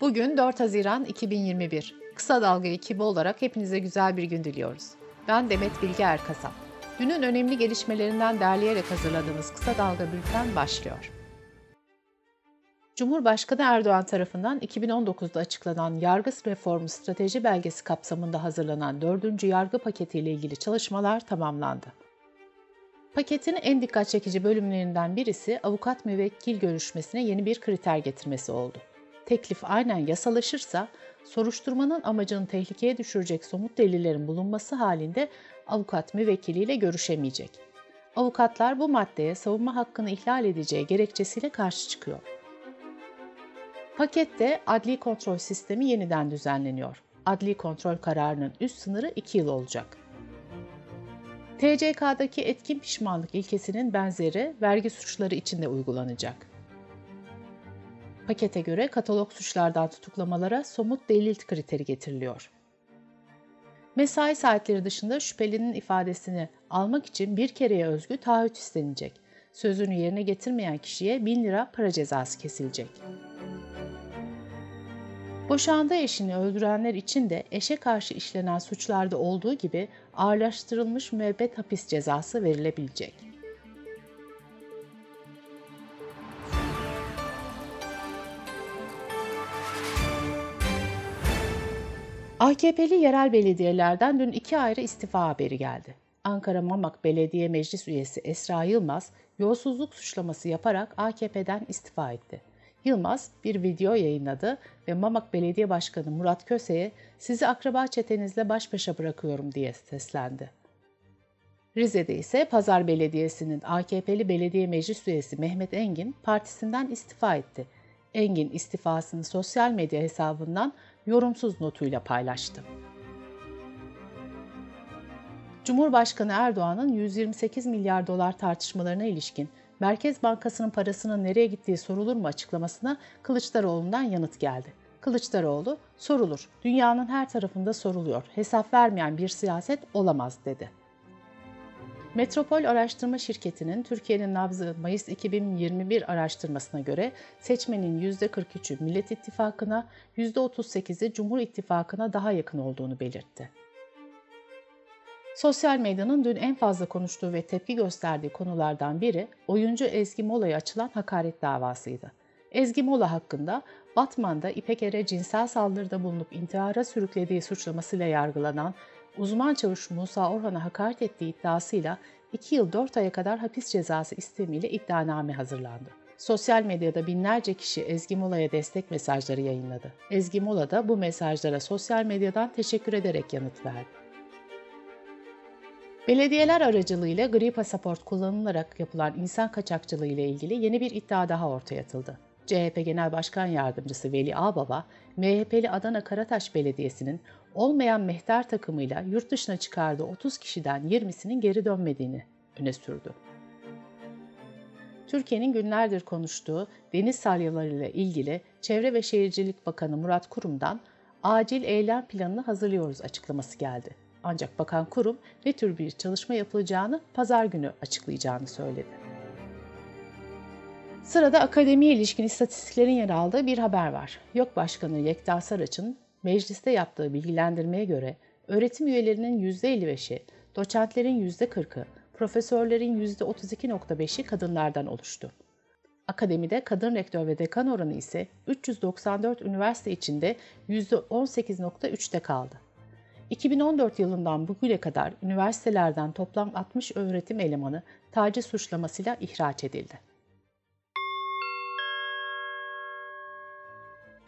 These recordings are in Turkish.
Bugün 4 Haziran 2021. Kısa Dalga ekibi olarak hepinize güzel bir gün diliyoruz. Ben Demet Bilge Erkasap. Günün önemli gelişmelerinden derleyerek hazırladığımız Kısa Dalga Bülten başlıyor. Cumhurbaşkanı Erdoğan tarafından 2019'da açıklanan yargı reformu strateji belgesi kapsamında hazırlanan 4. yargı paketiyle ilgili çalışmalar tamamlandı. Paketin en dikkat çekici bölümlerinden birisi avukat müvekkil görüşmesine yeni bir kriter getirmesi oldu teklif aynen yasalaşırsa soruşturmanın amacını tehlikeye düşürecek somut delillerin bulunması halinde avukat müvekkiliyle görüşemeyecek. Avukatlar bu maddeye savunma hakkını ihlal edeceği gerekçesiyle karşı çıkıyor. Pakette adli kontrol sistemi yeniden düzenleniyor. Adli kontrol kararının üst sınırı 2 yıl olacak. TCK'daki etkin pişmanlık ilkesinin benzeri vergi suçları için de uygulanacak. Pakete göre katalog suçlardan tutuklamalara somut delil kriteri getiriliyor. Mesai saatleri dışında şüphelinin ifadesini almak için bir kereye özgü taahhüt istenecek. Sözünü yerine getirmeyen kişiye 1000 lira para cezası kesilecek. Boşandığı eşini öldürenler için de eşe karşı işlenen suçlarda olduğu gibi ağırlaştırılmış müebbet hapis cezası verilebilecek. AKP'li yerel belediyelerden dün iki ayrı istifa haberi geldi. Ankara Mamak Belediye Meclis üyesi Esra Yılmaz, yolsuzluk suçlaması yaparak AKP'den istifa etti. Yılmaz bir video yayınladı ve Mamak Belediye Başkanı Murat Köse'ye sizi akraba çetenizle baş başa bırakıyorum diye seslendi. Rize'de ise Pazar Belediyesi'nin AKP'li belediye meclis üyesi Mehmet Engin partisinden istifa etti. Engin istifasını sosyal medya hesabından yorumsuz notuyla paylaştı. Cumhurbaşkanı Erdoğan'ın 128 milyar dolar tartışmalarına ilişkin Merkez Bankası'nın parasının nereye gittiği sorulur mu açıklamasına Kılıçdaroğlu'ndan yanıt geldi. Kılıçdaroğlu, sorulur, dünyanın her tarafında soruluyor, hesap vermeyen bir siyaset olamaz dedi. Metropol Araştırma Şirketi'nin Türkiye'nin nabzı Mayıs 2021 araştırmasına göre seçmenin %43'ü Millet İttifakı'na, %38'i Cumhur İttifakı'na daha yakın olduğunu belirtti. Sosyal medyanın dün en fazla konuştuğu ve tepki gösterdiği konulardan biri oyuncu Ezgi Mola'ya açılan hakaret davasıydı. Ezgi Mola hakkında Batman'da İpek Er'e cinsel saldırıda bulunup intihara sürüklediği suçlamasıyla yargılanan uzman çavuş Musa Orhan'a hakaret ettiği iddiasıyla 2 yıl 4 aya kadar hapis cezası istemiyle iddianame hazırlandı. Sosyal medyada binlerce kişi Ezgi Mola'ya destek mesajları yayınladı. Ezgi Mola da bu mesajlara sosyal medyadan teşekkür ederek yanıt verdi. Belediyeler aracılığıyla gri pasaport kullanılarak yapılan insan kaçakçılığı ile ilgili yeni bir iddia daha ortaya atıldı. CHP Genel Başkan Yardımcısı Veli Ağbaba, MHP'li Adana Karataş Belediyesi'nin olmayan mehter takımıyla yurt dışına çıkardığı 30 kişiden 20'sinin geri dönmediğini öne sürdü. Türkiye'nin günlerdir konuştuğu deniz salyalarıyla ilgili Çevre ve Şehircilik Bakanı Murat Kurum'dan acil eylem planını hazırlıyoruz açıklaması geldi. Ancak Bakan Kurum ne tür bir çalışma yapılacağını pazar günü açıklayacağını söyledi. Sırada akademiye ilişkin istatistiklerin yer aldığı bir haber var. YÖK Başkanı Yekta Saraç'ın mecliste yaptığı bilgilendirmeye göre öğretim üyelerinin %55'i, doçentlerin %40'ı, profesörlerin %32.5'i kadınlardan oluştu. Akademide kadın rektör ve dekan oranı ise 394 üniversite içinde %18.3'te kaldı. 2014 yılından bugüne kadar üniversitelerden toplam 60 öğretim elemanı taciz suçlamasıyla ihraç edildi.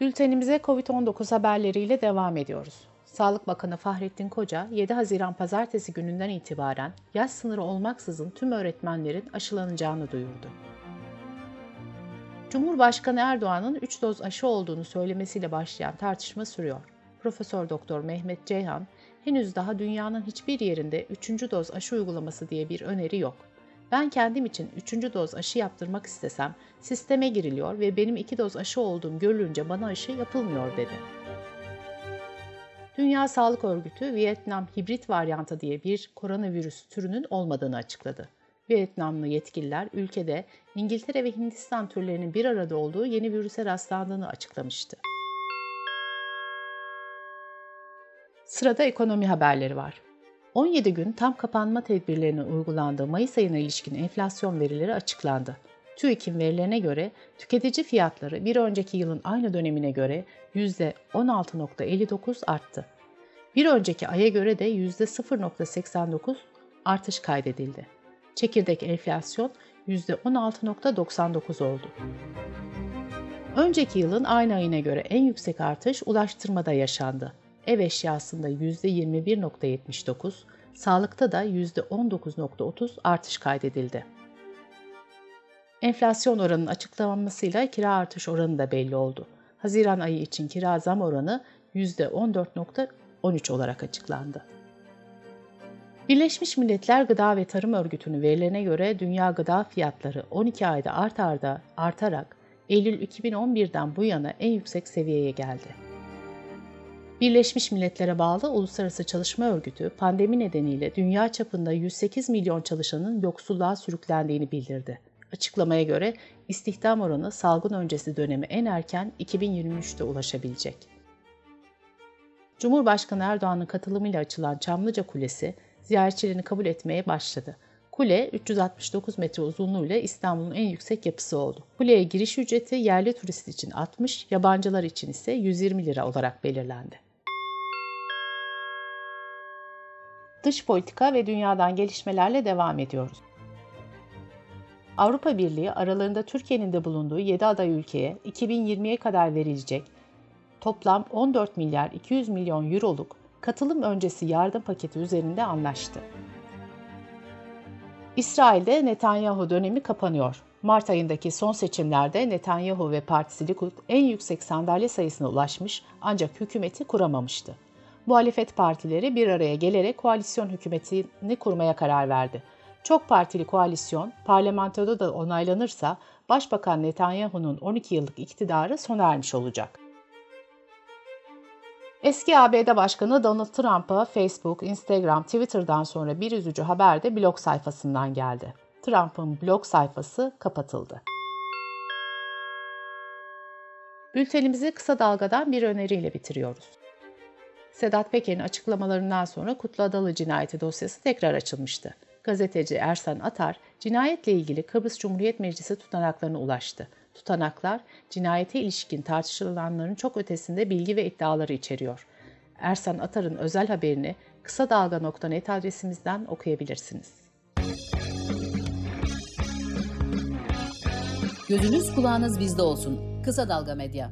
Bültenimize COVID-19 haberleriyle devam ediyoruz. Sağlık Bakanı Fahrettin Koca, 7 Haziran pazartesi gününden itibaren yaş sınırı olmaksızın tüm öğretmenlerin aşılanacağını duyurdu. Cumhurbaşkanı Erdoğan'ın 3 doz aşı olduğunu söylemesiyle başlayan tartışma sürüyor. Profesör Doktor Mehmet Ceyhan, henüz daha dünyanın hiçbir yerinde 3. doz aşı uygulaması diye bir öneri yok. Ben kendim için 3. doz aşı yaptırmak istesem sisteme giriliyor ve benim 2 doz aşı olduğum görülünce bana aşı yapılmıyor dedi. Dünya Sağlık Örgütü Vietnam hibrit varyanta diye bir koronavirüs türünün olmadığını açıkladı. Vietnamlı yetkililer ülkede İngiltere ve Hindistan türlerinin bir arada olduğu yeni virüse rastlandığını açıklamıştı. Sırada ekonomi haberleri var. 17 gün tam kapanma tedbirlerinin uygulandığı Mayıs ayına ilişkin enflasyon verileri açıklandı. TÜİK'in verilerine göre tüketici fiyatları bir önceki yılın aynı dönemine göre %16.59 arttı. Bir önceki aya göre de %0.89 artış kaydedildi. Çekirdek enflasyon %16.99 oldu. Önceki yılın aynı ayına göre en yüksek artış ulaştırmada yaşandı. Ev eşyasında %21.79, sağlıkta da %19.30 artış kaydedildi. Enflasyon oranının açıklanmasıyla kira artış oranı da belli oldu. Haziran ayı için kira zam oranı %14.13 olarak açıklandı. Birleşmiş Milletler Gıda ve Tarım Örgütü'nün verilerine göre dünya gıda fiyatları 12 ayda art arda artarak Eylül 2011'den bu yana en yüksek seviyeye geldi. Birleşmiş Milletler'e bağlı Uluslararası Çalışma Örgütü pandemi nedeniyle dünya çapında 108 milyon çalışanın yoksulluğa sürüklendiğini bildirdi. Açıklamaya göre istihdam oranı salgın öncesi dönemi en erken 2023'te ulaşabilecek. Cumhurbaşkanı Erdoğan'ın katılımıyla açılan Çamlıca Kulesi ziyaretçilerini kabul etmeye başladı. Kule 369 metre uzunluğuyla İstanbul'un en yüksek yapısı oldu. Kuleye giriş ücreti yerli turist için 60, yabancılar için ise 120 lira olarak belirlendi. Dış politika ve dünyadan gelişmelerle devam ediyoruz. Avrupa Birliği aralarında Türkiye'nin de bulunduğu 7 aday ülkeye 2020'ye kadar verilecek toplam 14 milyar 200 milyon euroluk katılım öncesi yardım paketi üzerinde anlaştı. İsrail'de Netanyahu dönemi kapanıyor. Mart ayındaki son seçimlerde Netanyahu ve partisi Likud en yüksek sandalye sayısına ulaşmış ancak hükümeti kuramamıştı. Muhalefet partileri bir araya gelerek koalisyon hükümetini kurmaya karar verdi. Çok partili koalisyon parlamentoda da onaylanırsa Başbakan Netanyahu'nun 12 yıllık iktidarı sona ermiş olacak. Eski ABD Başkanı Donald Trump'a Facebook, Instagram, Twitter'dan sonra bir üzücü haber de blog sayfasından geldi. Trump'ın blog sayfası kapatıldı. Bültenimizi kısa dalgadan bir öneriyle bitiriyoruz. Sedat Peker'in açıklamalarından sonra Kutlu Adalı cinayeti dosyası tekrar açılmıştı. Gazeteci Ersan Atar, cinayetle ilgili Kıbrıs Cumhuriyet Meclisi tutanaklarına ulaştı. Tutanaklar, cinayete ilişkin tartışılanların çok ötesinde bilgi ve iddiaları içeriyor. Ersan Atar'ın özel haberini kısa dalga.net adresimizden okuyabilirsiniz. Gözünüz kulağınız bizde olsun. Kısa Dalga Medya.